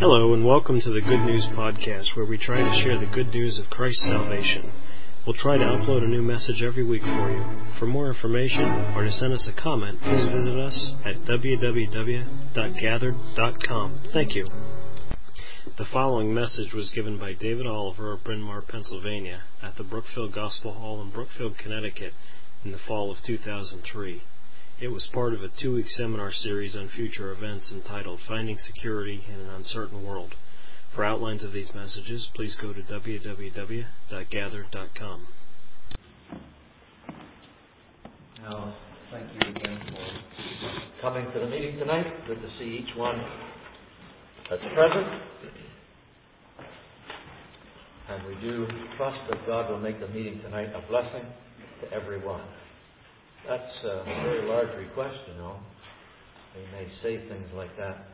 Hello, and welcome to the Good News Podcast, where we try to share the good news of Christ's salvation. We'll try to upload a new message every week for you. For more information or to send us a comment, please visit us at www.gathered.com. Thank you. The following message was given by David Oliver of Bryn Mawr, Pennsylvania, at the Brookfield Gospel Hall in Brookfield, Connecticut, in the fall of 2003. It was part of a two week seminar series on future events entitled Finding Security in an Uncertain World. For outlines of these messages, please go to www.gathered.com. Now, thank you again for coming to the meeting tonight. Good to see each one that's present. And we do trust that God will make the meeting tonight a blessing to everyone. That's a very large request, you know. We may say things like that,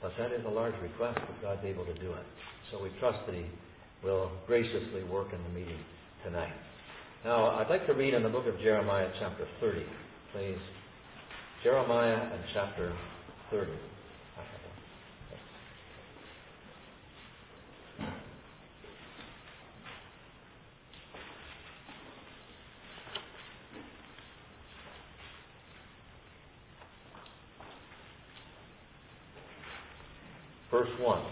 but that is a large request, but God's able to do it. So we trust that He will graciously work in the meeting tonight. Now, I'd like to read in the book of Jeremiah, chapter 30, please. Jeremiah and chapter 30. Verse 1.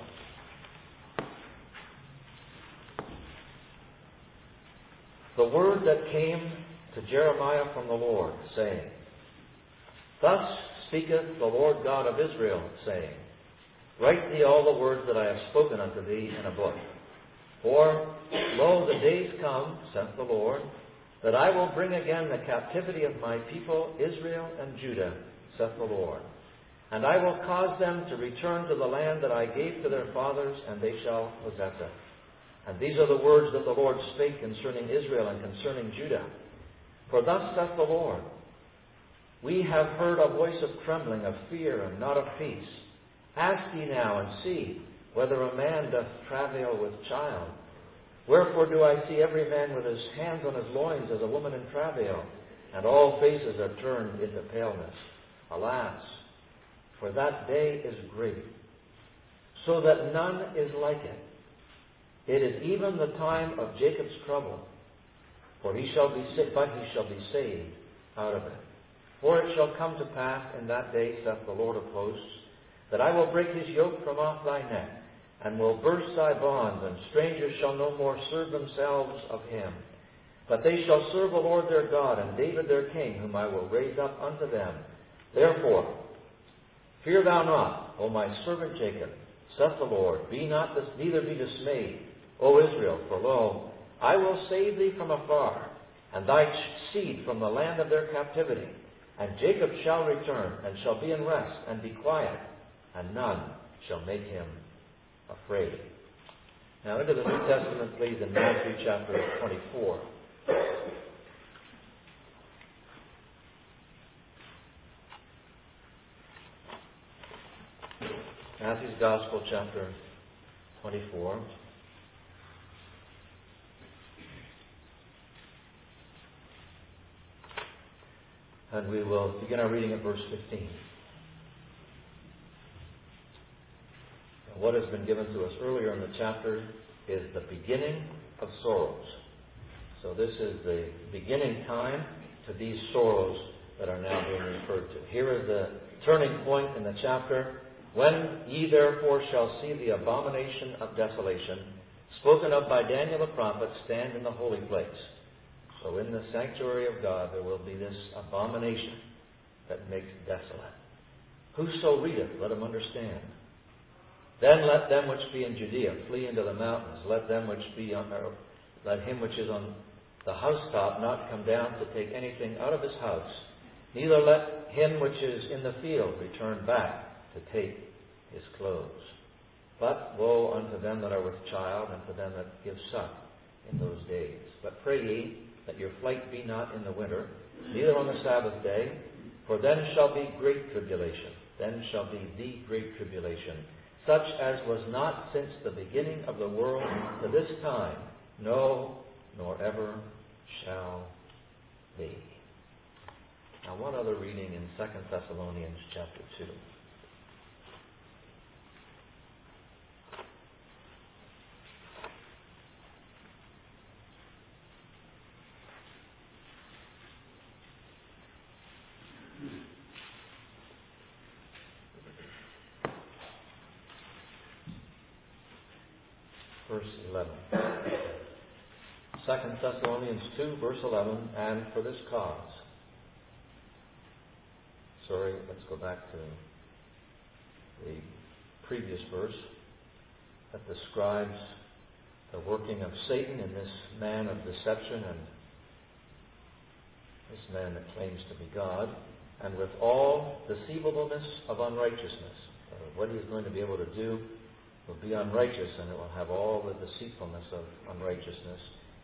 The word that came to Jeremiah from the Lord, saying, Thus speaketh the Lord God of Israel, saying, Write thee all the words that I have spoken unto thee in a book. For, lo, the days come, saith the Lord, that I will bring again the captivity of my people Israel and Judah, saith the Lord. And I will cause them to return to the land that I gave to their fathers, and they shall possess it. And these are the words that the Lord spake concerning Israel and concerning Judah. For thus saith the Lord We have heard a voice of trembling, of fear, and not of peace. Ask ye now and see whether a man doth travail with child. Wherefore do I see every man with his hands on his loins as a woman in travail, and all faces are turned into paleness. Alas! For that day is great, so that none is like it. It is even the time of Jacob's trouble, for he shall be but he shall be saved out of it. For it shall come to pass in that day, saith the Lord of hosts, that I will break his yoke from off thy neck, and will burst thy bonds, and strangers shall no more serve themselves of him. But they shall serve the Lord their God, and David their king, whom I will raise up unto them. Therefore, Fear thou not, O my servant Jacob, saith the Lord. Be not dis- neither be dismayed, O Israel, for lo, I will save thee from afar, and thy seed from the land of their captivity. And Jacob shall return, and shall be in rest, and be quiet, and none shall make him afraid. Now into the New Testament, please, in Matthew chapter 24. Matthew's Gospel, chapter 24. And we will begin our reading at verse 15. What has been given to us earlier in the chapter is the beginning of sorrows. So this is the beginning time to these sorrows that are now being referred to. Here is the turning point in the chapter when ye therefore shall see the abomination of desolation, spoken of by Daniel the prophet, stand in the holy place. So in the sanctuary of God there will be this abomination that makes desolate. Whoso readeth, let him understand. Then let them which be in Judea flee into the mountains. Let them which be on, let him which is on the housetop not come down to take anything out of his house. Neither let him which is in the field return back to take his clothes. But woe unto them that are with child, and to them that give suck in those days. But pray ye that your flight be not in the winter, neither on the Sabbath day, for then shall be great tribulation. Then shall be the great tribulation, such as was not since the beginning of the world to this time, no, nor ever shall be. Now, one other reading in 2 Thessalonians chapter 2. verse 11. 2 Thessalonians 2, verse 11, and for this cause. Sorry, let's go back to the previous verse that describes the working of Satan in this man of deception and this man that claims to be God, and with all deceivableness of unrighteousness. Uh, what he is going to be able to do will be unrighteous, and it will have all the deceitfulness of unrighteousness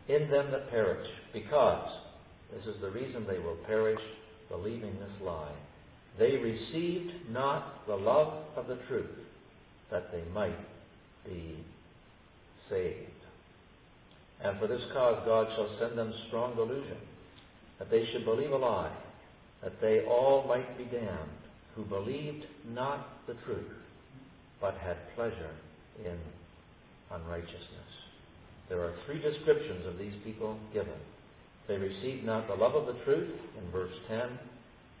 in them that perish, because this is the reason they will perish, believing this lie. They received not the love of the truth, that they might be saved. And for this cause God shall send them strong delusion, that they should believe a lie, that they all might be damned, who believed not the truth, but had pleasure in unrighteousness. There are three descriptions of these people given. They received not the love of the truth, in verse 10.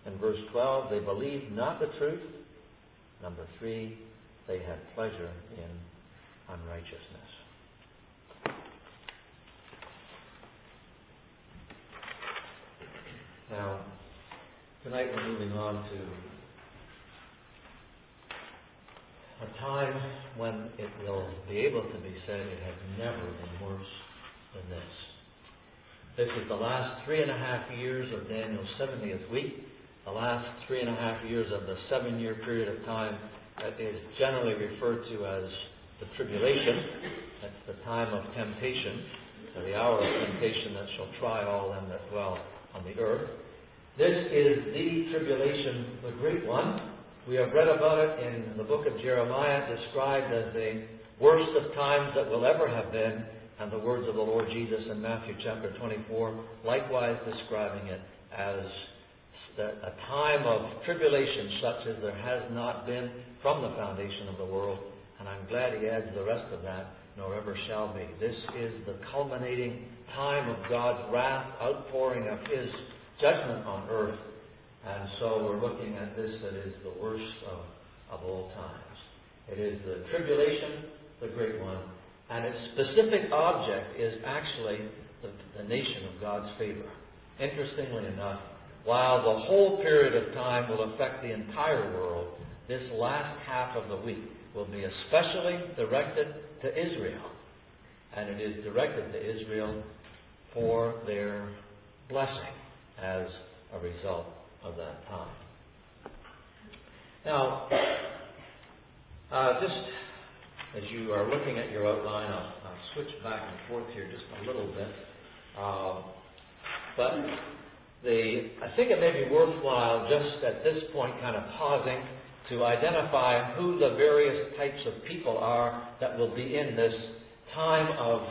In verse 12, they believed not the truth. Number three, they had pleasure in unrighteousness. Now, tonight we're moving on to a time when it will be able to be said it has never been worse than this. This is the last three and a half years of Daniel's 70th week, the last three and a half years of the seven year period of time that is generally referred to as the tribulation. That's the time of temptation, the hour of temptation that shall try all them that dwell on the earth. This is the tribulation, the great one. We have read about it in the book of Jeremiah, described as the worst of times that will ever have been, and the words of the Lord Jesus in Matthew chapter 24, likewise describing it as a time of tribulation such as there has not been from the foundation of the world. And I'm glad he adds the rest of that, nor ever shall be. This is the culminating time of God's wrath, outpouring of his judgment on earth. And so we're looking at this that is the worst of, of all times. It is the tribulation, the great one, and its specific object is actually the, the nation of God's favor. Interestingly enough, while the whole period of time will affect the entire world, this last half of the week will be especially directed to Israel. And it is directed to Israel for their blessing as a result of that time. Now, uh, just as you are looking at your outline, I'll, I'll, switch back and forth here just a little bit. Uh, but the, I think it may be worthwhile just at this point kind of pausing to identify who the various types of people are that will be in this time of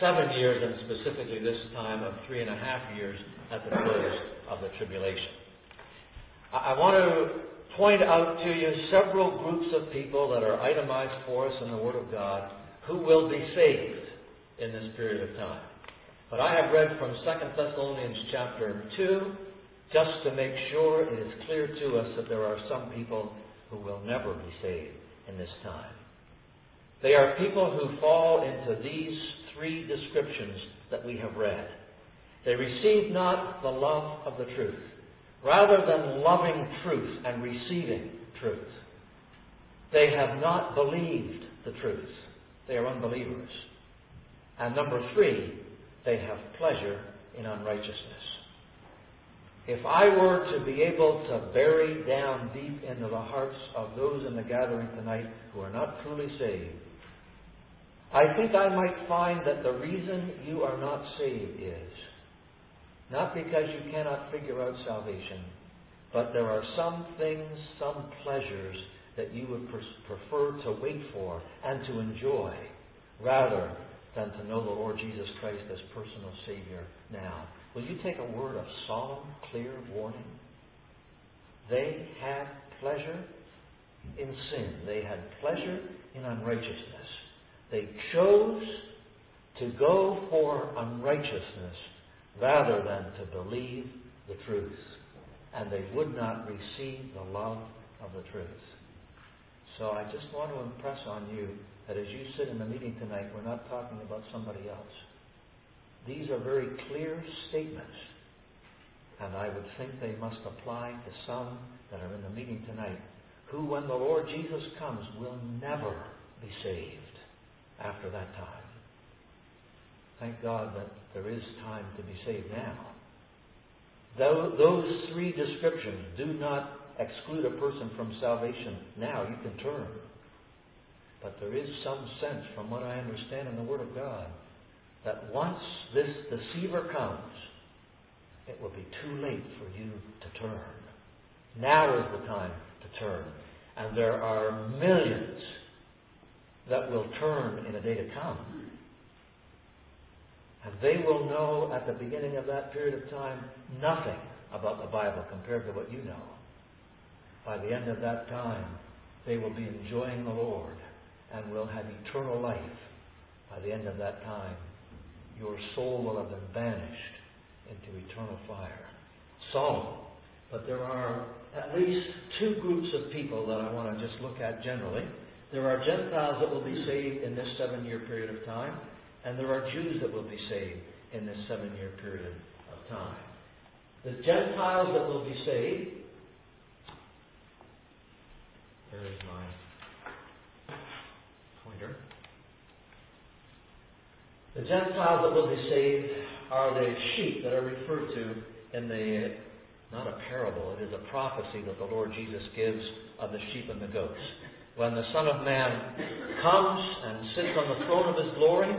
seven years and specifically this time of three and a half years at the close of the tribulation. I want to point out to you several groups of people that are itemized for us in the Word of God who will be saved in this period of time. But I have read from 2 Thessalonians chapter 2 just to make sure it is clear to us that there are some people who will never be saved in this time. They are people who fall into these three descriptions that we have read. They received not the love of the truth, rather than loving truth and receiving truth. They have not believed the truth. They are unbelievers. And number three, they have pleasure in unrighteousness. If I were to be able to bury down deep into the hearts of those in the gathering tonight who are not truly saved, I think I might find that the reason you are not saved is not because you cannot figure out salvation, but there are some things, some pleasures that you would prefer to wait for and to enjoy rather than to know the Lord Jesus Christ as personal Savior now. Will you take a word of solemn, clear warning? They had pleasure in sin. They had pleasure in unrighteousness. They chose to go for unrighteousness rather than to believe the truth. And they would not receive the love of the truth. So I just want to impress on you that as you sit in the meeting tonight, we're not talking about somebody else. These are very clear statements. And I would think they must apply to some that are in the meeting tonight who, when the Lord Jesus comes, will never be saved after that time. Thank God that there is time to be saved now. Those three descriptions do not exclude a person from salvation now. You can turn. But there is some sense, from what I understand in the Word of God, that once this deceiver comes, it will be too late for you to turn. Now is the time to turn. And there are millions that will turn in a day to come. And they will know at the beginning of that period of time nothing about the Bible compared to what you know. By the end of that time, they will be enjoying the Lord and will have eternal life. By the end of that time, your soul will have been banished into eternal fire. So, but there are at least two groups of people that I want to just look at generally. There are Gentiles that will be saved in this seven year period of time, and there are Jews that will be saved in this seven year period of time. The Gentiles that will be saved, there is my pointer. The Gentiles that will be saved are the sheep that are referred to in the, not a parable, it is a prophecy that the Lord Jesus gives of the sheep and the goats. When the Son of Man comes and sits on the throne of his glory,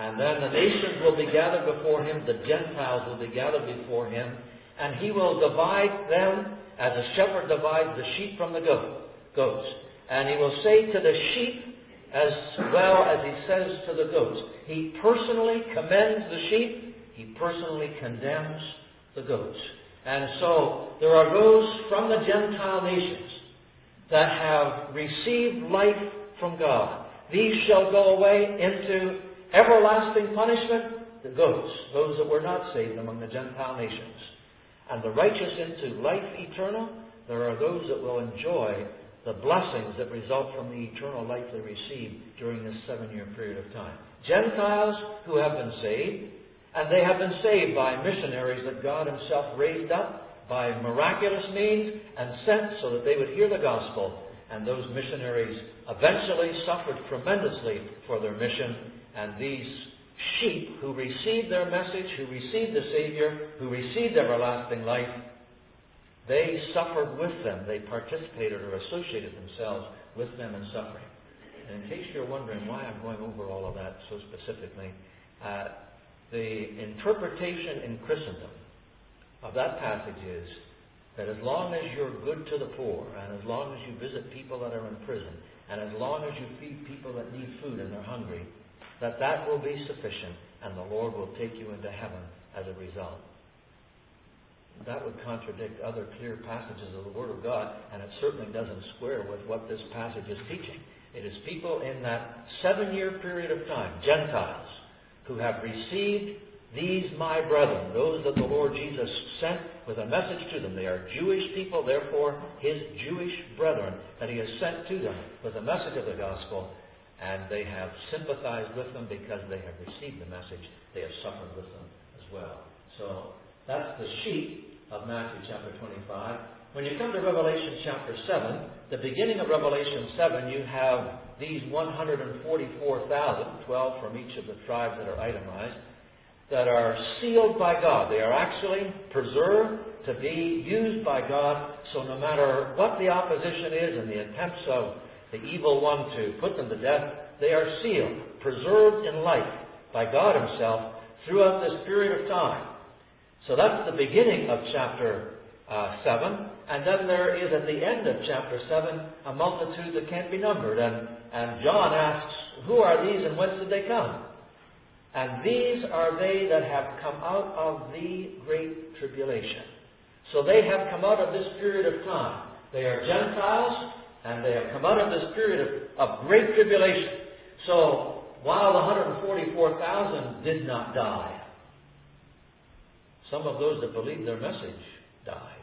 and then the nations will be gathered before him, the Gentiles will be gathered before him, and he will divide them as a shepherd divides the sheep from the goats. And he will say to the sheep, as well as he says to the goats, he personally commends the sheep, he personally condemns the goats. And so there are those from the Gentile nations that have received life from God. These shall go away into everlasting punishment, the goats, those that were not saved among the Gentile nations. And the righteous into life eternal, there are those that will enjoy the blessings that result from the eternal life they receive during this seven year period of time. Gentiles who have been saved, and they have been saved by missionaries that God Himself raised up by miraculous means and sent so that they would hear the gospel. And those missionaries eventually suffered tremendously for their mission and these sheep who received their message, who received the Savior, who received everlasting life, they suffered with them. They participated or associated themselves with them in suffering. And in case you're wondering why I'm going over all of that so specifically, uh, the interpretation in Christendom of that passage is that as long as you're good to the poor, and as long as you visit people that are in prison, and as long as you feed people that need food and they're hungry, that that will be sufficient and the Lord will take you into heaven as a result. That would contradict other clear passages of the Word of God, and it certainly doesn't square with what this passage is teaching. It is people in that seven year period of time, Gentiles, who have received these my brethren, those that the Lord Jesus sent with a message to them. They are Jewish people, therefore his Jewish brethren that he has sent to them with a message of the gospel and they have sympathized with them because they have received the message. They have suffered with them as well. So that's the sheep of Matthew chapter 25. When you come to Revelation chapter 7, the beginning of Revelation 7, you have these 144,000, 12 from each of the tribes that are itemized, that are sealed by God. They are actually preserved to be used by God. So no matter what the opposition is and the attempts of the evil one to put them to death, they are sealed, preserved in life by God Himself throughout this period of time. So that's the beginning of chapter uh, 7. And then there is at the end of chapter 7 a multitude that can't be numbered. And, and John asks, Who are these and whence did they come? And these are they that have come out of the great tribulation. So they have come out of this period of time. They are Gentiles and they have come out of this period of, of great tribulation. So, while the 144,000 did not die, some of those that believed their message died.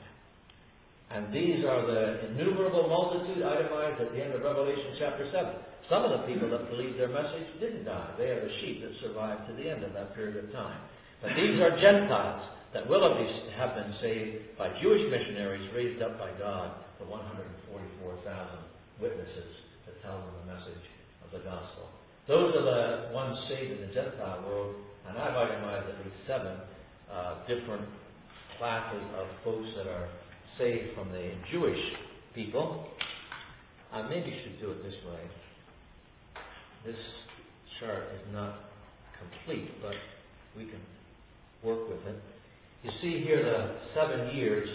And these are the innumerable multitude itemized at the end of Revelation chapter 7. Some of the people that believed their message didn't die. They are the sheep that survived to the end of that period of time. But these are Gentiles that will have been saved by Jewish missionaries raised up by God, the 144,000 witnesses that tell them the message of the gospel. Those are the ones saved in the Gentile world, and I've itemized at least seven uh, different classes of folks that are saved from the Jewish people. I maybe should do it this way. This chart is not complete, but we can work with it. You see here the seven years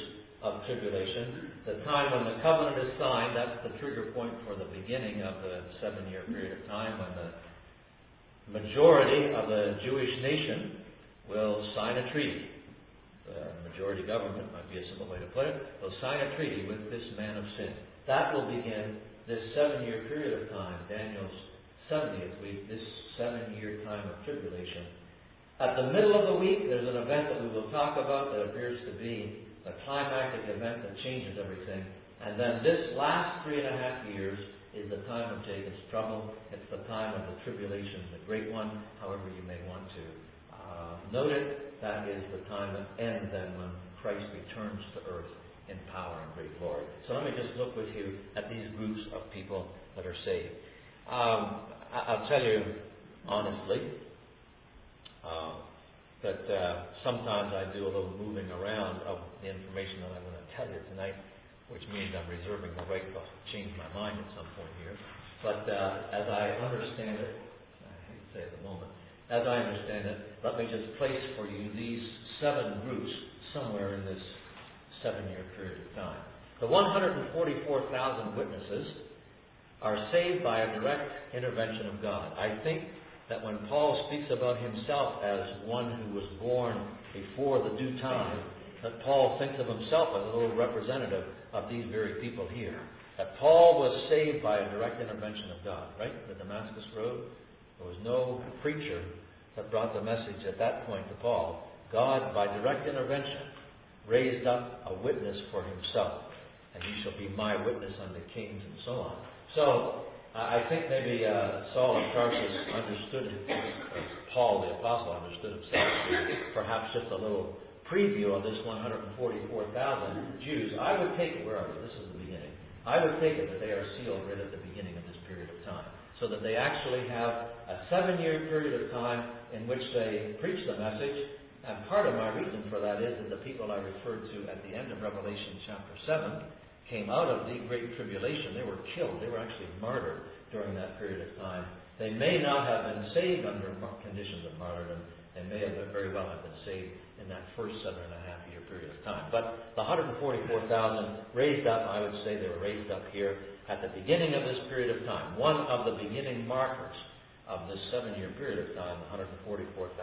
of tribulation, the time when the covenant is signed, that's the trigger point for the beginning of the seven year period of time when the majority of the Jewish nation will sign a treaty. The majority government might be a simple way to put it. Will sign a treaty with this man of sin. That will begin this seven year period of time, Daniel's 70th week, this seven year time of tribulation at the middle of the week, there's an event that we will talk about that appears to be a climactic event that changes everything. And then this last three and a half years is the time of Jacob's trouble. It's the time of the tribulation, the great one, however you may want to uh, note it. That is the time that ends then when Christ returns to earth in power and great glory. So let me just look with you at these groups of people that are saved. Um, I'll tell you honestly, um, but uh, sometimes I do a little moving around of the information that I'm going to tell you tonight, which means I'm reserving the right to change my mind at some point here. But uh, as I understand it, I hate to say at the moment, as I understand it, let me just place for you these seven groups somewhere in this seven year period of time. The 144,000 witnesses are saved by a direct intervention of God. I think that when Paul speaks about himself as one who was born before the due time, that Paul thinks of himself as a little representative of these very people here. That Paul was saved by a direct intervention of God, right? The Damascus Road. There was no preacher that brought the message at that point to Paul. God, by direct intervention, raised up a witness for himself. And he shall be my witness unto kings and so on. So, I think maybe uh, Saul of Tarsus understood, Paul the Apostle understood himself, perhaps just a little preview of this 144,000 Jews. I would take it, where are we? This is the beginning. I would take it that they are sealed right at the beginning of this period of time. So that they actually have a seven year period of time in which they preach the message. And part of my reason for that is that the people I referred to at the end of Revelation chapter 7 came out of the Great Tribulation, they were killed. They were actually martyred during that period of time. They may not have been saved under conditions of martyrdom. They may have very well have been saved in that first seven and a half year period of time. But the 144,000 raised up, I would say they were raised up here at the beginning of this period of time. One of the beginning markers of this seven year period of time, 144,000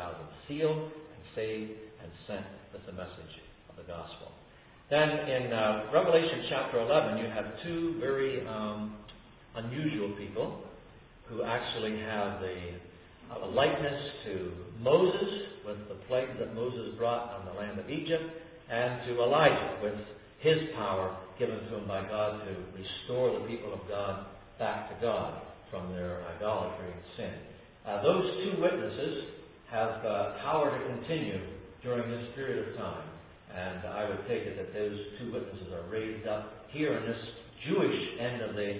sealed and saved and sent with the message of the gospel. Then in uh, Revelation chapter 11, you have two very um, unusual people who actually have the uh, likeness to Moses with the plagues that Moses brought on the land of Egypt, and to Elijah with his power given to him by God to restore the people of God back to God from their idolatry and sin. Uh, those two witnesses have uh, power to continue during this period of time. And I would take it that those two witnesses are raised up here in this Jewish end of the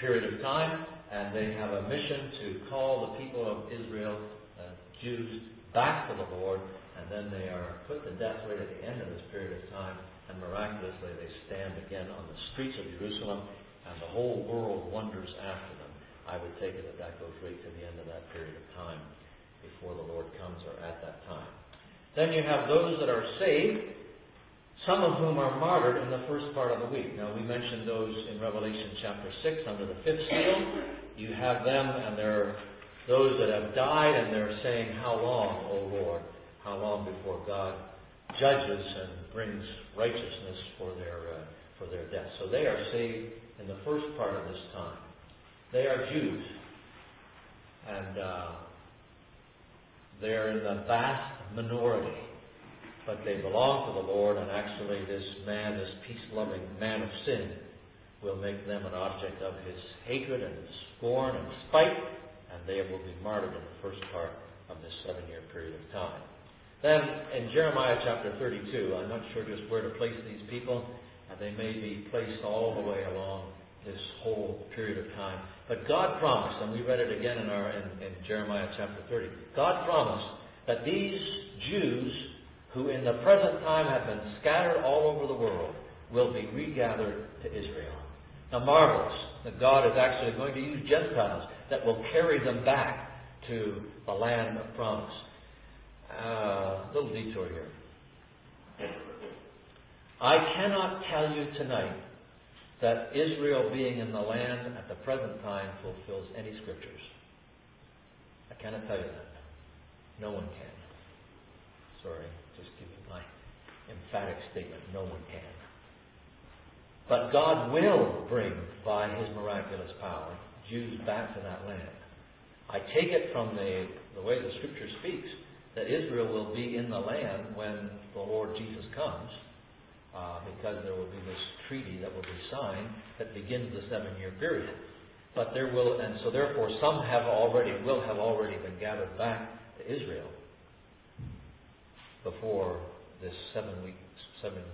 period of time, and they have a mission to call the people of Israel, uh, Jews, back to the Lord, and then they are put to death right at the end of this period of time, and miraculously they stand again on the streets of Jerusalem, and the whole world wonders after them. I would take it that that goes right to the end of that period of time before the Lord comes or at that time. Then you have those that are saved some of whom are martyred in the first part of the week. Now, we mentioned those in Revelation chapter 6 under the fifth seal. You have them, and they're those that have died, and they're saying, How long, O Lord? How long before God judges and brings righteousness for their, uh, for their death? So they are saved in the first part of this time. They are Jews. And uh, they're in the vast minority but they belong to the Lord, and actually, this man, this peace loving man of sin, will make them an object of his hatred and scorn and spite, and they will be martyred in the first part of this seven year period of time. Then, in Jeremiah chapter 32, I'm not sure just where to place these people, and they may be placed all the way along this whole period of time. But God promised, and we read it again in, our, in, in Jeremiah chapter 30, God promised that these Jews who in the present time have been scattered all over the world will be regathered to Israel. Now, marvelous that God is actually going to use Gentiles that will carry them back to the land of promise. Uh, little detour here. I cannot tell you tonight that Israel being in the land at the present time fulfills any scriptures. I cannot tell you that. No one can. Sorry, just give my emphatic statement. No one can. But God will bring, by His miraculous power, Jews back to that land. I take it from the, the way the Scripture speaks that Israel will be in the land when the Lord Jesus comes uh, because there will be this treaty that will be signed that begins the seven year period. But there will, and so therefore some have already, will have already been gathered back to Israel before this seven week, seven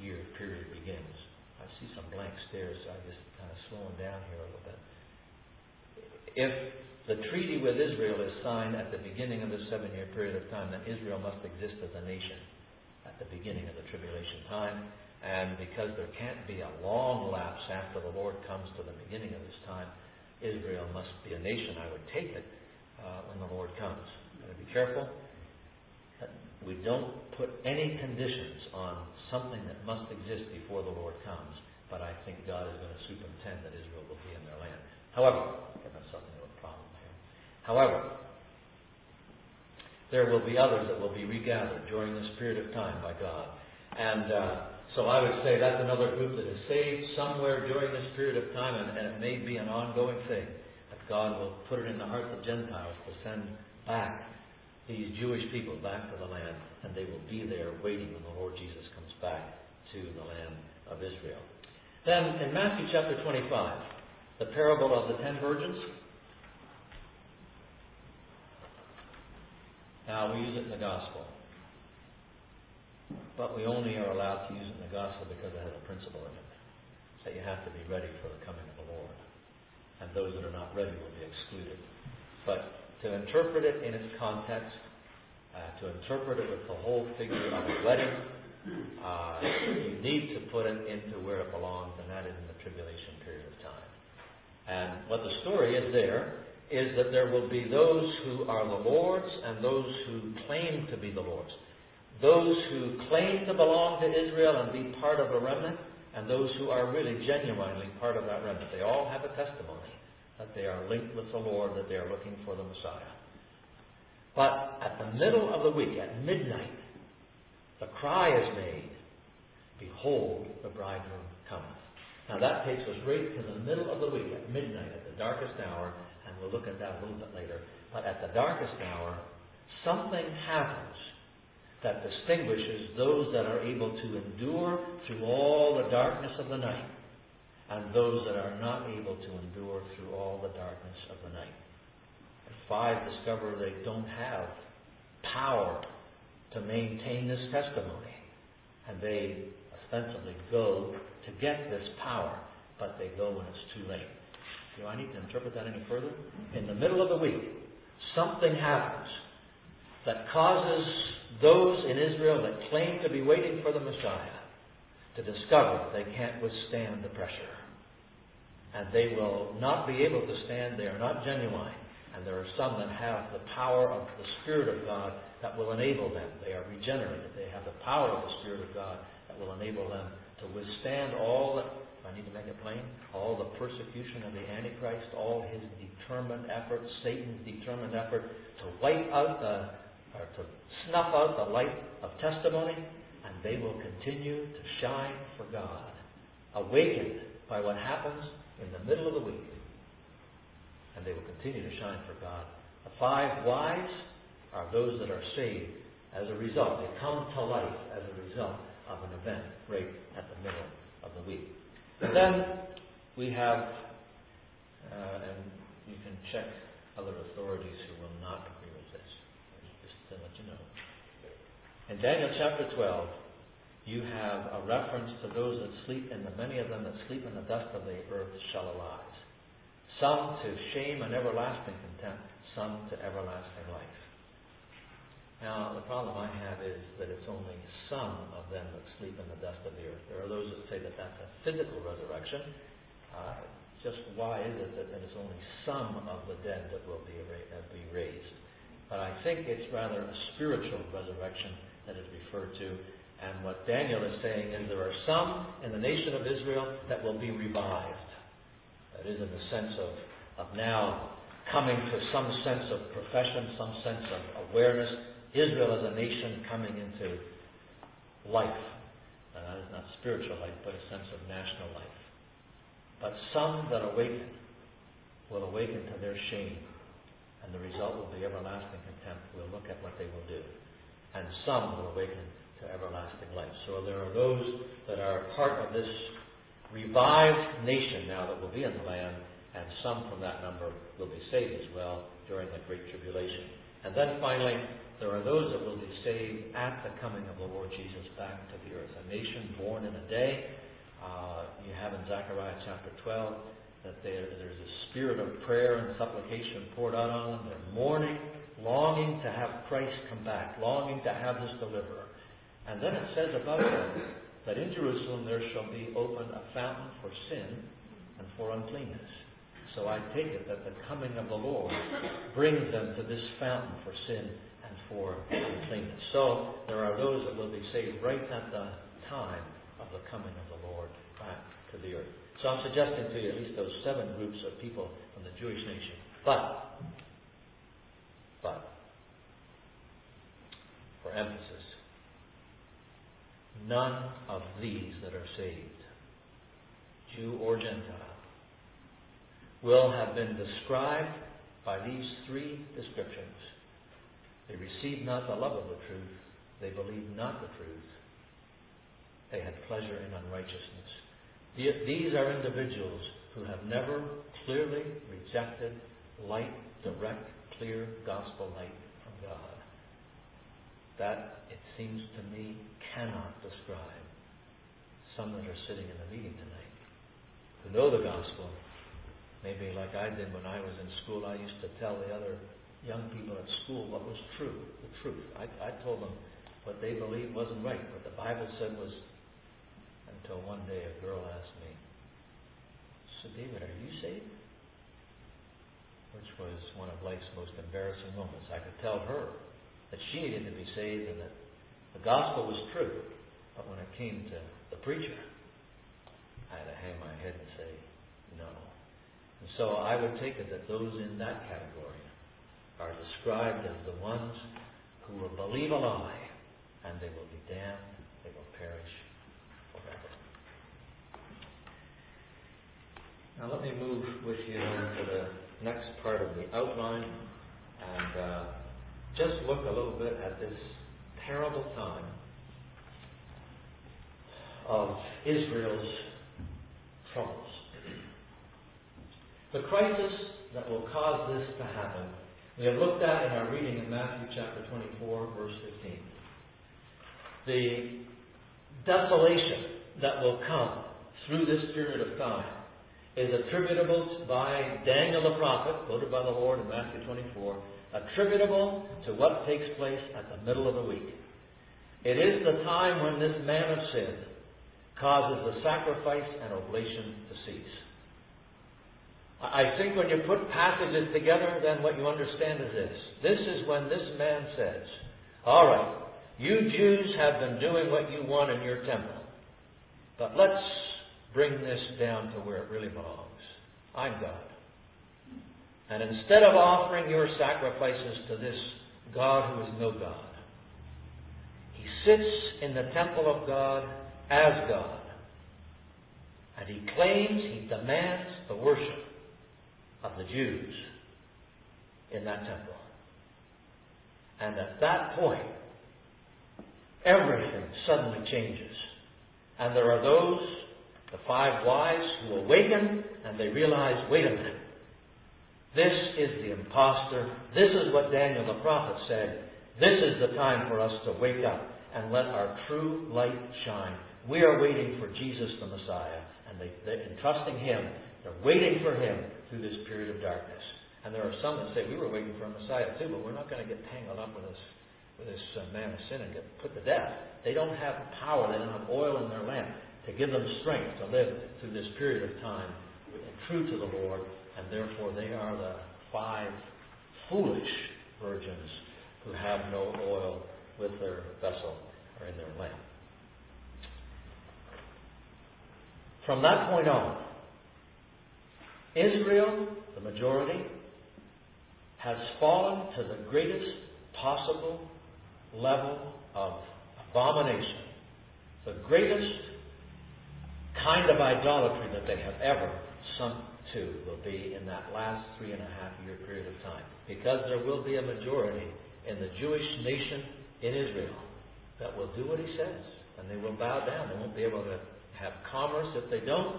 year period begins. I see some blank stares, so I'm just kind of slowing down here a little bit. If the treaty with Israel is signed at the beginning of the seven year period of time, then Israel must exist as a nation at the beginning of the tribulation time. And because there can't be a long lapse after the Lord comes to the beginning of this time, Israel must be a nation, I would take it, uh, when the Lord comes. Be careful we don't put any conditions on something that must exist before the Lord comes. But I think God is going to superintend that Israel will be in their land. However, get myself into a problem here. However, there will be others that will be regathered during this period of time by God. And uh, so I would say that's another group that is saved somewhere during this period of time, and, and it may be an ongoing thing that God will put it in the hearts of Gentiles to send back these Jewish people back to the land, and they will be there waiting when the Lord Jesus comes back to the land of Israel. Then in Matthew chapter 25, the parable of the ten virgins. Now, we use it in the gospel. But we only are allowed to use it in the gospel because it has a principle in it. That you have to be ready for the coming of the Lord. And those that are not ready will be excluded. But to interpret it in its context, uh, to interpret it with the whole figure of a wedding, uh, you need to put it into where it belongs, and that is in the tribulation period of time. And what the story is there is that there will be those who are the Lord's and those who claim to be the Lord's. Those who claim to belong to Israel and be part of the remnant, and those who are really genuinely part of that remnant. They all have a testimony that they are linked with the Lord, that they are looking for the Messiah. But at the middle of the week, at midnight, the cry is made, Behold, the bridegroom cometh. Now that takes us right to the middle of the week, at midnight, at the darkest hour, and we'll look at that a little bit later. But at the darkest hour, something happens that distinguishes those that are able to endure through all the darkness of the night and those that are not able to endure through all the darkness of the night. Five discover they don't have power to maintain this testimony. And they ostensibly go to get this power, but they go when it's too late. Do I need to interpret that any further? In the middle of the week, something happens that causes those in Israel that claim to be waiting for the Messiah to discover they can't withstand the pressure. And they will not be able to stand, they are not genuine. And there are some that have the power of the Spirit of God that will enable them. They are regenerated. They have the power of the Spirit of God that will enable them to withstand all the, I need to make it plain, all the persecution of the Antichrist, all his determined effort, Satan's determined effort to wipe out the, or to snuff out the light of testimony, and they will continue to shine for God, awakened by what happens in the middle of the week. And they will continue to shine for God. The five wise are those that are saved as a result. They come to life as a result of an event right at the middle of the week. And then we have, uh, and you can check other authorities who will not agree with this, just to let you know. In Daniel chapter 12, you have a reference to those that sleep, and the many of them that sleep in the dust of the earth shall arise. Some to shame and everlasting contempt, some to everlasting life. Now, the problem I have is that it's only some of them that sleep in the dust of the earth. There are those that say that that's a physical resurrection. Uh, just why is it that it's only some of the dead that will be, uh, be raised? But I think it's rather a spiritual resurrection that is referred to. And what Daniel is saying is there are some in the nation of Israel that will be revived. That is in the sense of, of now coming to some sense of profession, some sense of awareness, Israel as a nation coming into life. Uh, not spiritual life, but a sense of national life. But some that awaken will awaken to their shame, and the result will be everlasting contempt. We'll look at what they will do. And some will awaken to everlasting life. So there are those that are part of this revived nation now that will be in the land, and some from that number will be saved as well during the Great Tribulation. And then finally, there are those that will be saved at the coming of the Lord Jesus back to the earth. A nation born in a day. Uh, you have in Zechariah chapter 12 that there, there's a spirit of prayer and supplication poured out on them. They're mourning, longing to have Christ come back, longing to have this deliverer. And then it says about them that in Jerusalem there shall be opened a fountain for sin and for uncleanness. So I take it that the coming of the Lord brings them to this fountain for sin and for uncleanness. So there are those that will be saved right at the time of the coming of the Lord back to the earth. So I'm suggesting to you at least those seven groups of people from the Jewish nation. But, for emphasis, none of these that are saved, Jew or Gentile, will have been described by these three descriptions they received not the love of the truth. They believed not the truth. They had pleasure in unrighteousness. These are individuals who have never clearly rejected light, direct, clear gospel light from God. That, it seems to me, cannot describe some that are sitting in the meeting tonight who know the gospel. Maybe like I did when I was in school, I used to tell the other young people at school what was true, the truth. I, I told them what they believed wasn't right, what the Bible said was, until one day a girl asked me, So, David, are you saved? Which was one of life's most embarrassing moments. I could tell her that she needed to be saved and that the gospel was true. But when it came to the preacher, I had to hang my head and say, no. And so I would take it that those in that category are described as the ones who will believe a lie and they will be damned, they will perish forever. Now let me move with you to the next part of the outline and uh, just look a little bit at this terrible time of Israel's troubles. The crisis that will cause this to happen we have looked at in our reading in Matthew chapter 24, verse 15. The desolation that will come through this period of time is attributable by Daniel the prophet, quoted by the Lord in Matthew 24, attributable to what takes place at the middle of the week. It is the time when this man of sin causes the sacrifice and oblation to cease. I think when you put passages together, then what you understand is this. This is when this man says, All right, you Jews have been doing what you want in your temple, but let's bring this down to where it really belongs. I'm God. And instead of offering your sacrifices to this God who is no God, he sits in the temple of God as God. And he claims, he demands the worship of the Jews in that temple. And at that point, everything suddenly changes. And there are those, the five wise, who awaken and they realize, wait a minute. This is the impostor. This is what Daniel the prophet said. This is the time for us to wake up and let our true light shine. We are waiting for Jesus the Messiah, and they, they, in trusting Him, they're waiting for Him through this period of darkness. And there are some that say we were waiting for a Messiah too, but we're not going to get tangled up with this with this uh, man of sin and get put to death. They don't have power. They don't have oil in their lamp to give them strength to live through this period of time true to the Lord, and therefore they are the five foolish virgins who have no oil with their vessel or in their lamp. From that point on, Israel, the majority, has fallen to the greatest possible level of abomination, the greatest kind of idolatry that they have ever sunk to will be in that last three and a half year period of time. Because there will be a majority in the Jewish nation in Israel that will do what he says. And they will bow down. They won't be able to have commerce if they don't.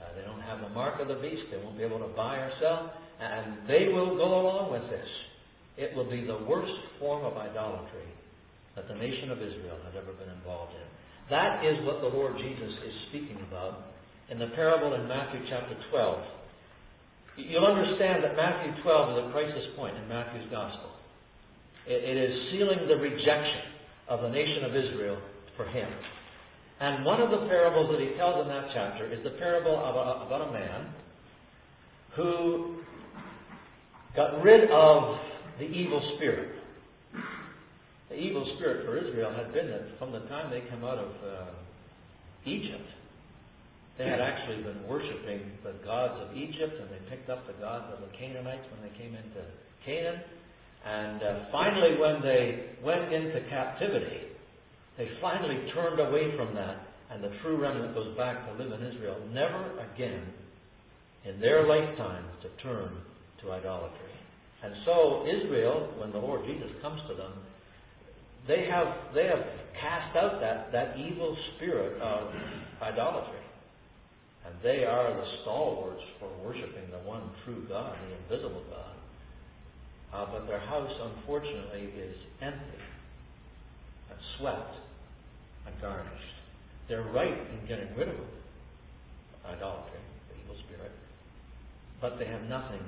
Uh, they don't have the mark of the beast. They won't be able to buy or sell. And they will go along with this. It will be the worst form of idolatry that the nation of Israel has ever been involved in. That is what the Lord Jesus is speaking about in the parable in Matthew chapter 12. You'll understand that Matthew 12 is a crisis point in Matthew's gospel. it, is sealing the rejection of the nation of Israel for him. And one of the parables that he tells in that chapter is the parable of a, about a man who got rid of the evil spirit. The evil spirit for Israel had been that from the time they come out of uh, Egypt, they had actually been worshiping the gods of Egypt, and they picked up the gods of the Canaanites when they came into Canaan. And uh, finally, when they went into captivity, they finally turned away from that, and the true remnant goes back to live in Israel, never again in their lifetime to turn to idolatry. And so Israel, when the Lord Jesus comes to them, they have they have cast out that, that evil spirit of idolatry. And they are the stalwarts for worshiping the one true God, the invisible God. Uh, but their house, unfortunately, is empty and swept and garnished. They're right in getting rid of it, idolatry, the evil spirit, but they have nothing.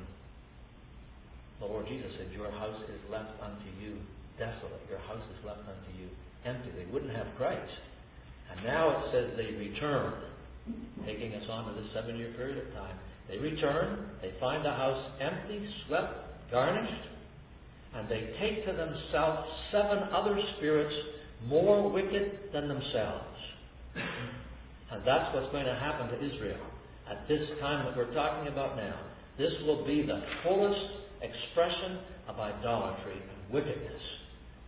The Lord Jesus said, Your house is left unto you desolate. Your house is left unto you empty. They wouldn't have Christ. And now it says they return taking us on to this seven year period of time. They return, they find the house empty, swept, garnished, and they take to themselves seven other spirits more wicked than themselves. And that's what's going to happen to Israel at this time that we're talking about now. This will be the fullest expression of idolatry and wickedness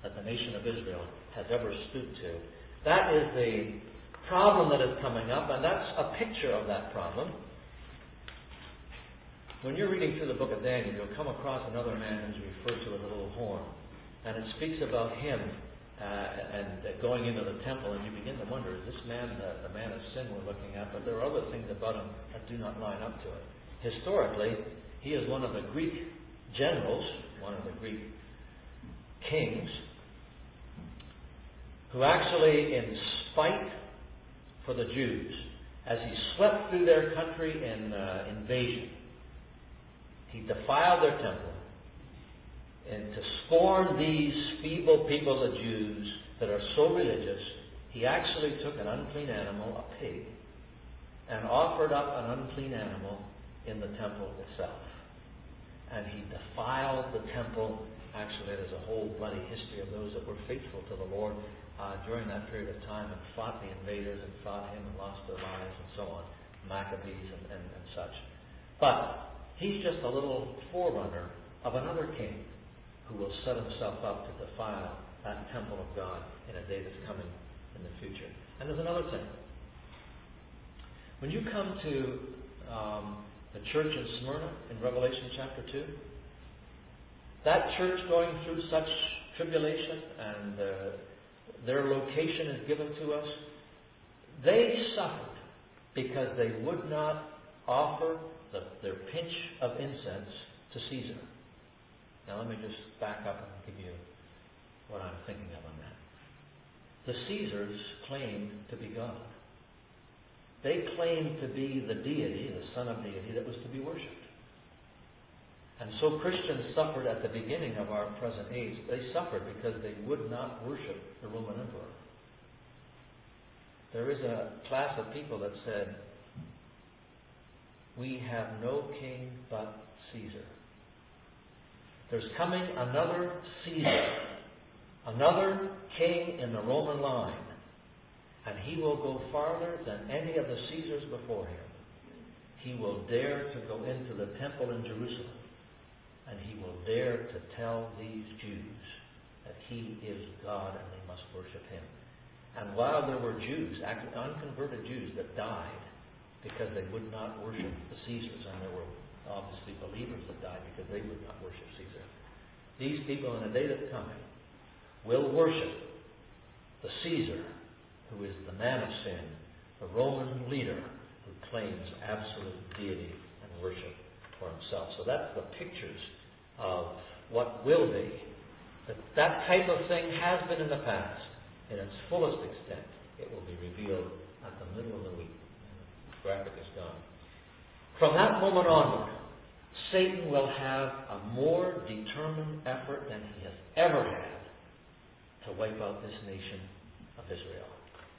that the nation of Israel has ever stooped to. That is the problem that is coming up, and that's a picture of that problem. When you're reading through the book of Daniel, you'll come across another man who's referred to as a little horn. And it speaks about him uh, and uh, going into the temple, and you begin to wonder, is this man the, the man of sin we're looking at? But there are other things about him that do not line up to it. Historically, he is one of the Greek generals, one of the Greek kings, who actually, in spite for the Jews as he swept through their country in uh, invasion. He defiled their temple. And to scorn these feeble people, the Jews, that are so religious, he actually took an unclean animal, a pig, and offered up an unclean animal in the temple itself. And he defiled the temple. Actually, there's a whole bloody history of those that were faithful to the Lord uh, during that period of time and fought the invaders and fought him and lost their lives and so on, Maccabees and, and, and such. But he's just a little forerunner of another king who will set himself up to defile that temple of God in a day that's coming in the future. And there's another thing. When you come to um, the church in Smyrna in Revelation chapter 2, that church going through such tribulation and uh, their location is given to us. They suffered because they would not offer the, their pinch of incense to Caesar. Now, let me just back up and give you what I'm thinking of on that. The Caesars claimed to be God. They claimed to be the deity, the son of deity, that was to be worshipped. And so Christians suffered at the beginning of our present age. They suffered because they would not worship the Roman emperor. There is a class of people that said, We have no king but Caesar. There's coming another Caesar, another king in the Roman line, and he will go farther than any of the Caesars before him. He will dare to go into the temple in Jerusalem and he will dare to tell these Jews that he is God and they must worship him. And while there were Jews, unconverted Jews, that died because they would not worship the Caesars, and there were obviously believers that died because they would not worship Caesar, these people in the day that's coming will worship the Caesar, who is the man of sin, the Roman leader who claims absolute deity and worship for himself. So that's the pictures of what will be. That that type of thing has been in the past. In its fullest extent, it will be revealed at the middle of the week. The graphic is gone. From that moment onward, Satan will have a more determined effort than he has ever had to wipe out this nation of Israel.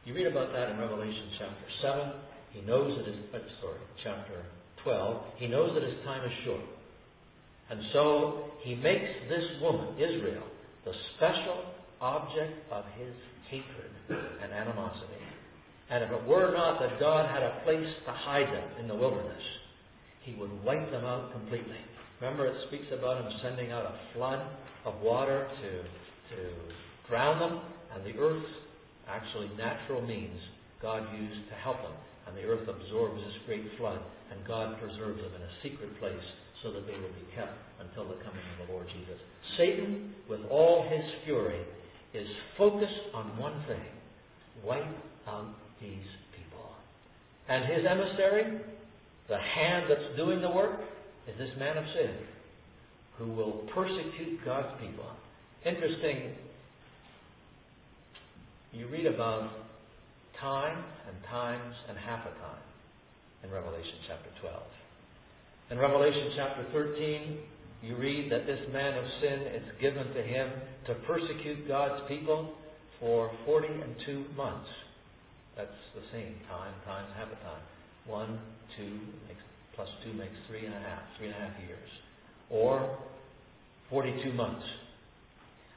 You read about that in Revelation chapter 7. He knows it is, uh, sorry, chapter 12, he knows that his time is short. And so he makes this woman, Israel, the special object of his hatred and animosity. And if it were not that God had a place to hide them in the wilderness, he would wipe them out completely. Remember, it speaks about him sending out a flood of water to, to drown them, and the earth's actually natural means God used to help them and the earth absorbs this great flood, and God preserves them in a secret place so that they will be kept until the coming of the Lord Jesus. Satan, with all his fury, is focused on one thing wipe out these people. And his emissary, the hand that's doing the work, is this man of sin who will persecute God's people. Interesting, you read about time and times and half a time in Revelation chapter 12. In Revelation chapter 13, you read that this man of sin is given to him to persecute God's people for 40 and two months. That's the same time, times half a time. One, two, makes, plus two makes three and a half, three and a half years. Or 42 months.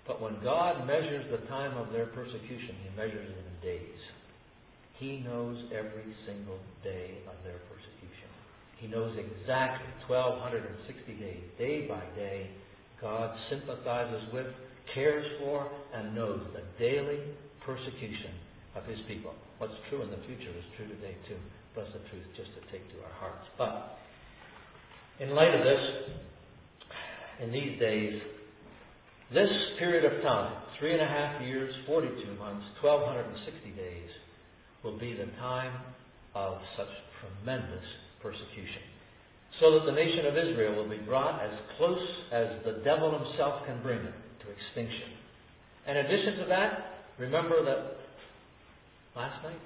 But when God measures the time of their persecution, He measures it in days. He knows every single day of their persecution. He knows exactly 1,260 days, day by day, God sympathizes with, cares for, and knows the daily persecution of His people. What's true in the future is true today, too. Bless the truth just to take to our hearts. But in light of this, in these days, this period of time, three and a half years, 42 months, 1,260 days, will be the time of such tremendous persecution. So that the nation of Israel will be brought as close as the devil himself can bring it to extinction. In addition to that, remember that last night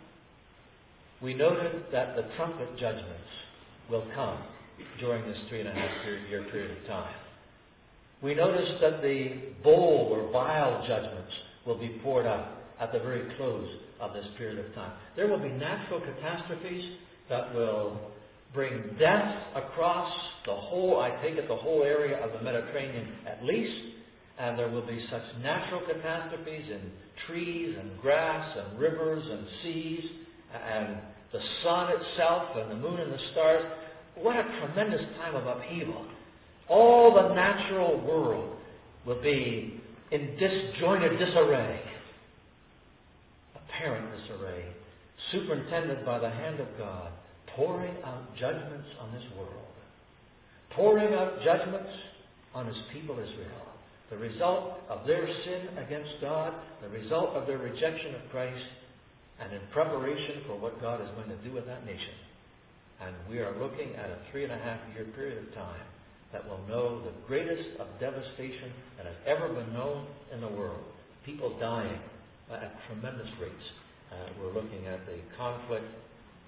we noted that the trumpet judgments will come during this three and a half year period of time. We noticed that the bowl or vial judgments will be poured out at the very close of this period of time. There will be natural catastrophes that will bring death across the whole, I take it, the whole area of the Mediterranean at least. And there will be such natural catastrophes in trees and grass and rivers and seas and the sun itself and the moon and the stars. What a tremendous time of upheaval. All the natural world will be in disjointed disarray apparent disarray, superintended by the hand of God, pouring out judgments on this world, pouring out judgments on his people Israel. the result of their sin against God, the result of their rejection of Christ, and in preparation for what God is going to do with that nation. And we are looking at a three and a half year period of time that will know the greatest of devastation that has ever been known in the world. People dying at tremendous rates. Uh, we're looking at the conflict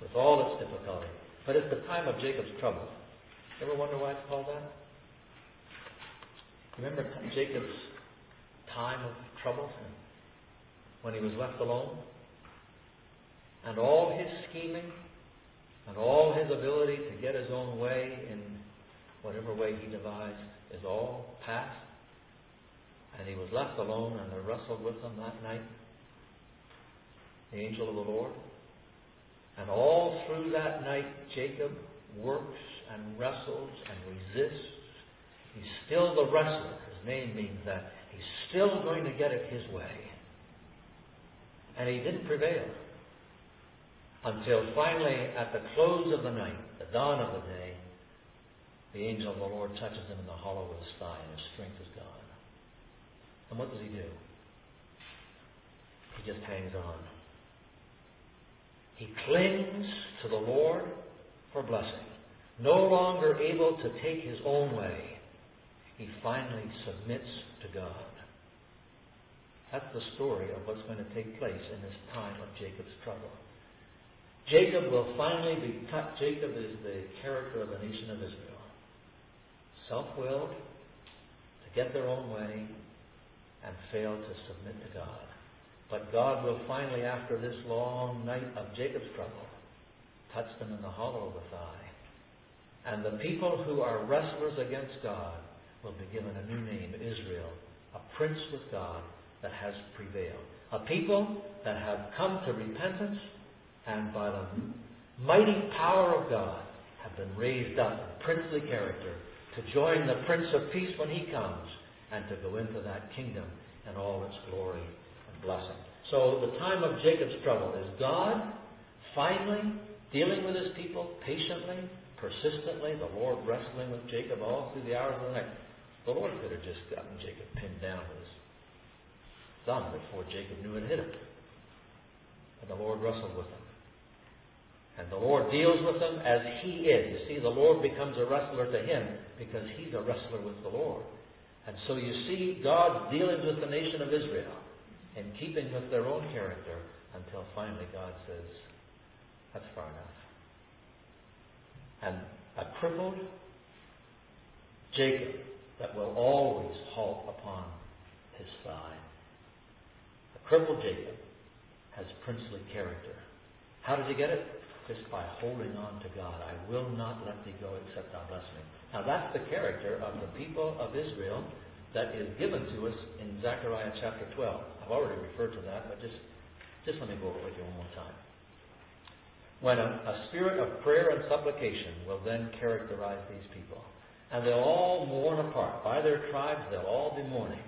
with all its difficulty. But it's the time of Jacob's trouble. Ever wonder why it's called that? Remember Jacob's time of trouble when he was left alone? And all his scheming and all his ability to get his own way in whatever way he devised is all past. And he was left alone, and there wrestled with him that night the angel of the Lord. And all through that night, Jacob works and wrestles and resists. He's still the wrestler. His name means that. He's still going to get it his way. And he didn't prevail until finally, at the close of the night, the dawn of the day, the angel of the Lord touches him in the hollow of his thigh, and his strength is gone. And what does he do? He just hangs on. He clings to the Lord for blessing. No longer able to take his own way, he finally submits to God. That's the story of what's going to take place in this time of Jacob's trouble. Jacob will finally be cut. Jacob is the character of the nation of Israel. Self willed, to get their own way, and fail to submit to God. But God will finally, after this long night of Jacob's trouble, touch them in the hollow of the thigh. And the people who are wrestlers against God will be given a new name, Israel, a prince with God that has prevailed. A people that have come to repentance and by the mighty power of God have been raised up in princely character to join the Prince of Peace when he comes and to go into that kingdom and all its glory blessing. So the time of Jacob's trouble is God finally dealing with his people patiently, persistently, the Lord wrestling with Jacob all through the hours of the night. The Lord could have just gotten Jacob pinned down with his thumb before Jacob knew it hit him. And the Lord wrestled with him. And the Lord deals with them as He is. You see, the Lord becomes a wrestler to him because he's a wrestler with the Lord. And so you see God dealing with the nation of Israel and keeping with their own character until finally God says, That's far enough. And a crippled Jacob that will always halt upon his thigh. A crippled Jacob has princely character. How did he get it? just by holding on to God. I will not let thee go except thou bless me. Now that's the character of the people of Israel that is given to us in Zechariah chapter 12. I've already referred to that, but just, just let me go over it with you one more time. When a, a spirit of prayer and supplication will then characterize these people, and they'll all mourn apart. By their tribes, they'll all be mourning.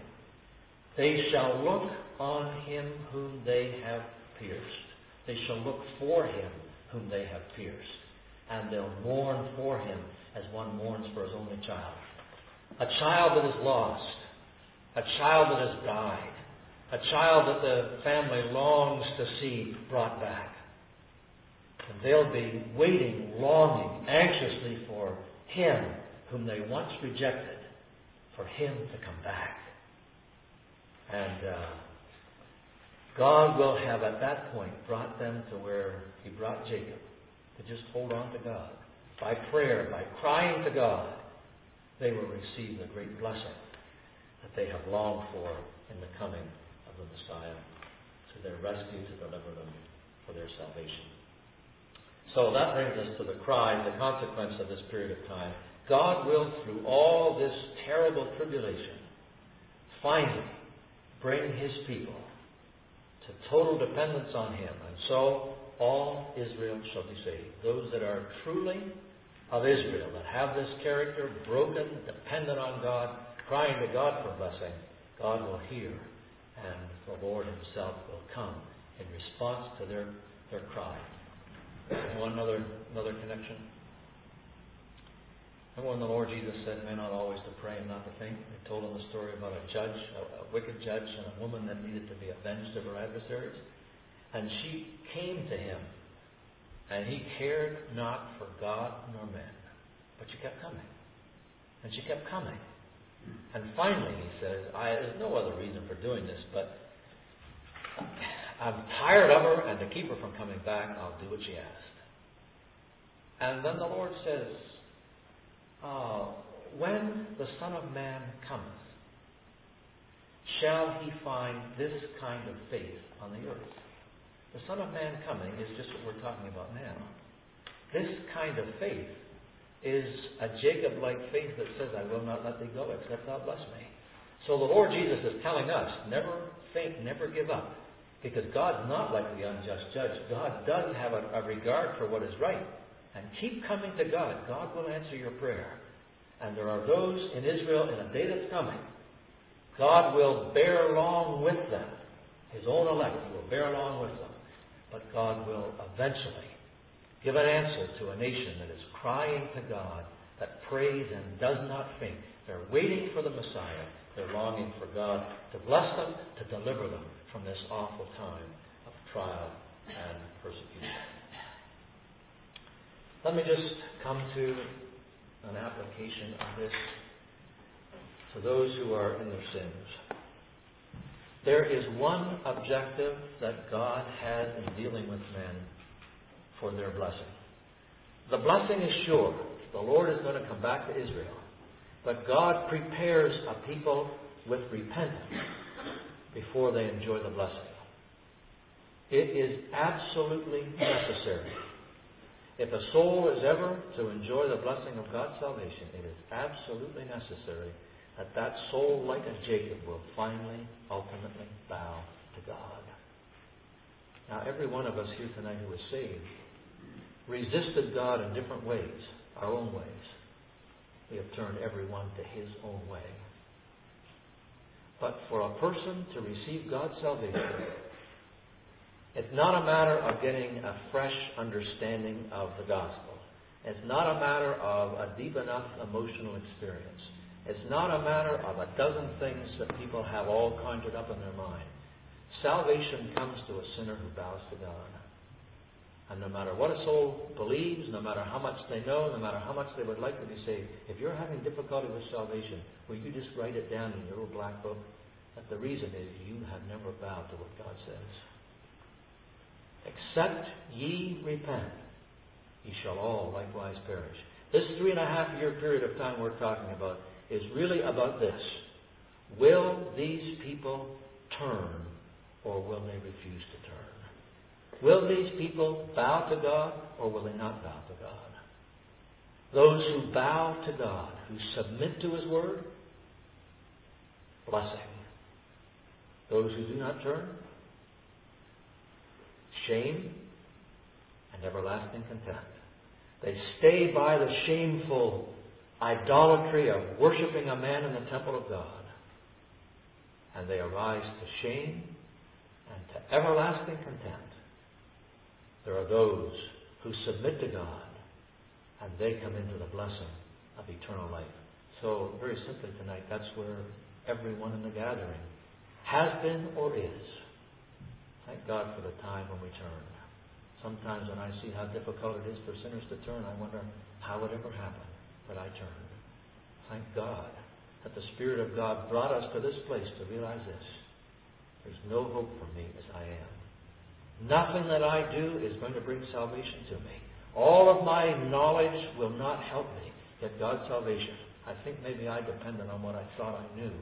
They shall look on him whom they have pierced. They shall look for him whom they have pierced. And they'll mourn for him as one mourns for his only child. A child that is lost. A child that has died. A child that the family longs to see brought back. And they'll be waiting, longing, anxiously for him whom they once rejected, for him to come back. And uh, God will have at that point brought them to where He brought Jacob to just hold on to God. By prayer, by crying to God, they will receive the great blessing that they have longed for in the coming of the Messiah to their rescue, to deliver them for their salvation. So that brings us to the cry, the consequence of this period of time. God will, through all this terrible tribulation, finally bring His people to total dependence on Him. And so all Israel shall be saved. Those that are truly of Israel, that have this character, broken, dependent on God, crying to God for blessing, God will hear, and the Lord Himself will come in response to their, their cry. One other, another connection. Remember when the Lord Jesus said men ought always to pray and not to think? He told him the story about a judge, a, a wicked judge, and a woman that needed to be avenged of her adversaries. And she came to him, and he cared not for God nor men. But she kept coming. And she kept coming. And finally, he says, I, There's no other reason for doing this, but I'm tired of her, and to keep her from coming back, I'll do what she asked. And then the Lord says, uh, When the Son of Man cometh, shall he find this kind of faith on the earth? The Son of Man coming is just what we're talking about now. This kind of faith is a Jacob like faith that says, I will not let thee go except thou bless me. So the Lord Jesus is telling us, never faint, never give up. Because God's not like the unjust judge. God does have a, a regard for what is right. And keep coming to God. God will answer your prayer. And there are those in Israel in a day that's coming. God will bear along with them. His own elect, will bear along with them. But God will eventually give an answer to a nation that is crying to God, that prays and does not faint. They're waiting for the Messiah. They're longing for God to bless them, to deliver them from this awful time of trial and persecution. Let me just come to an application of this to those who are in their sins. There is one objective that God has in dealing with men for their blessing. The blessing is sure. The Lord is going to come back to Israel. But God prepares a people with repentance before they enjoy the blessing. It is absolutely necessary if a soul is ever to enjoy the blessing of God's salvation, it is absolutely necessary that that soul, like a Jacob, will finally, ultimately bow to God. Now, every one of us here tonight who is saved resisted God in different ways, our own ways. We have turned everyone to his own way. But for a person to receive God's salvation, it's not a matter of getting a fresh understanding of the gospel. It's not a matter of a deep enough emotional experience. It's not a matter of a dozen things that people have all conjured up in their mind. Salvation comes to a sinner who bows to God. And no matter what a soul believes, no matter how much they know, no matter how much they would like to be saved, if you're having difficulty with salvation, will you just write it down in your little black book? That the reason is you have never bowed to what God says. Except ye repent, ye shall all likewise perish. This three and a half year period of time we're talking about is really about this. Will these people turn or will they refuse to turn? Will these people bow to God or will they not bow to God? Those who bow to God, who submit to His Word, blessing. Those who do not turn, shame and everlasting contempt. They stay by the shameful idolatry of worshiping a man in the temple of God. And they arise to shame and to everlasting contempt. There are those who submit to God and they come into the blessing of eternal life. So, very simply tonight, that's where everyone in the gathering has been or is. Thank God for the time when we turn. Sometimes when I see how difficult it is for sinners to turn, I wonder how it ever happened that I turned. Thank God that the Spirit of God brought us to this place to realize this. There's no hope for me as I am. Nothing that I do is going to bring salvation to me. All of my knowledge will not help me get God's salvation. I think maybe I depended on what I thought I knew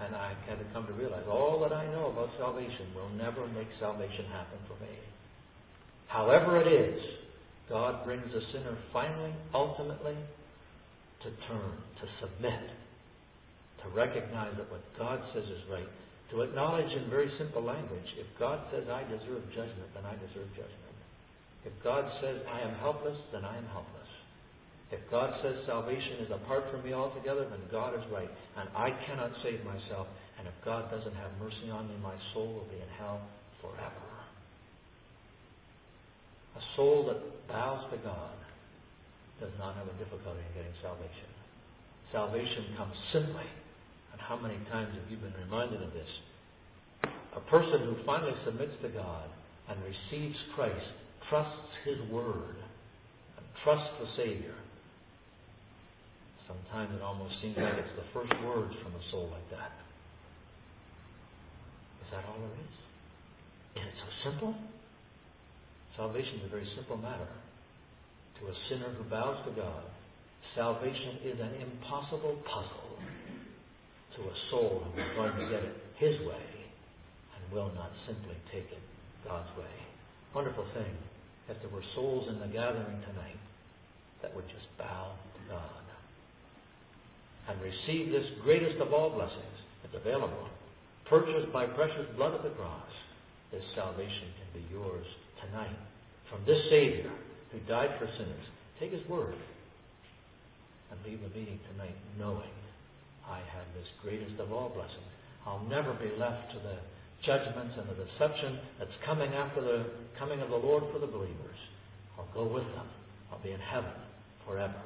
and I had to come to realize all that I know about salvation will never make salvation happen for me. However it is, God brings a sinner finally, ultimately, to turn, to submit, to recognize that what God says is right, to acknowledge in very simple language if God says I deserve judgment, then I deserve judgment. If God says I am helpless, then I am helpless. If God says salvation is apart from me altogether, then God is right. And I cannot save myself. And if God doesn't have mercy on me, my soul will be in hell forever. A soul that bows to God does not have a difficulty in getting salvation. salvation comes simply. And how many times have you been reminded of this? A person who finally submits to God and receives Christ trusts His Word and trusts the Savior. Sometimes it almost seems like it's the first words from a soul like that. Is that all there is? Is it so simple? Salvation is a very simple matter. To a sinner who bows to God, salvation is an impossible puzzle. To a soul who is going to get it His way and will not simply take it God's way. Wonderful thing if there were souls in the gathering tonight that would just bow to God and receive this greatest of all blessings. that's available, purchased by precious blood of the cross. This salvation can be yours tonight from this Savior who died for sinners. Take His word and leave the meeting tonight knowing I have this greatest of all blessings. I'll never be left to the judgments and the deception that's coming after the coming of the Lord for the believers. I'll go with them. I'll be in heaven forever.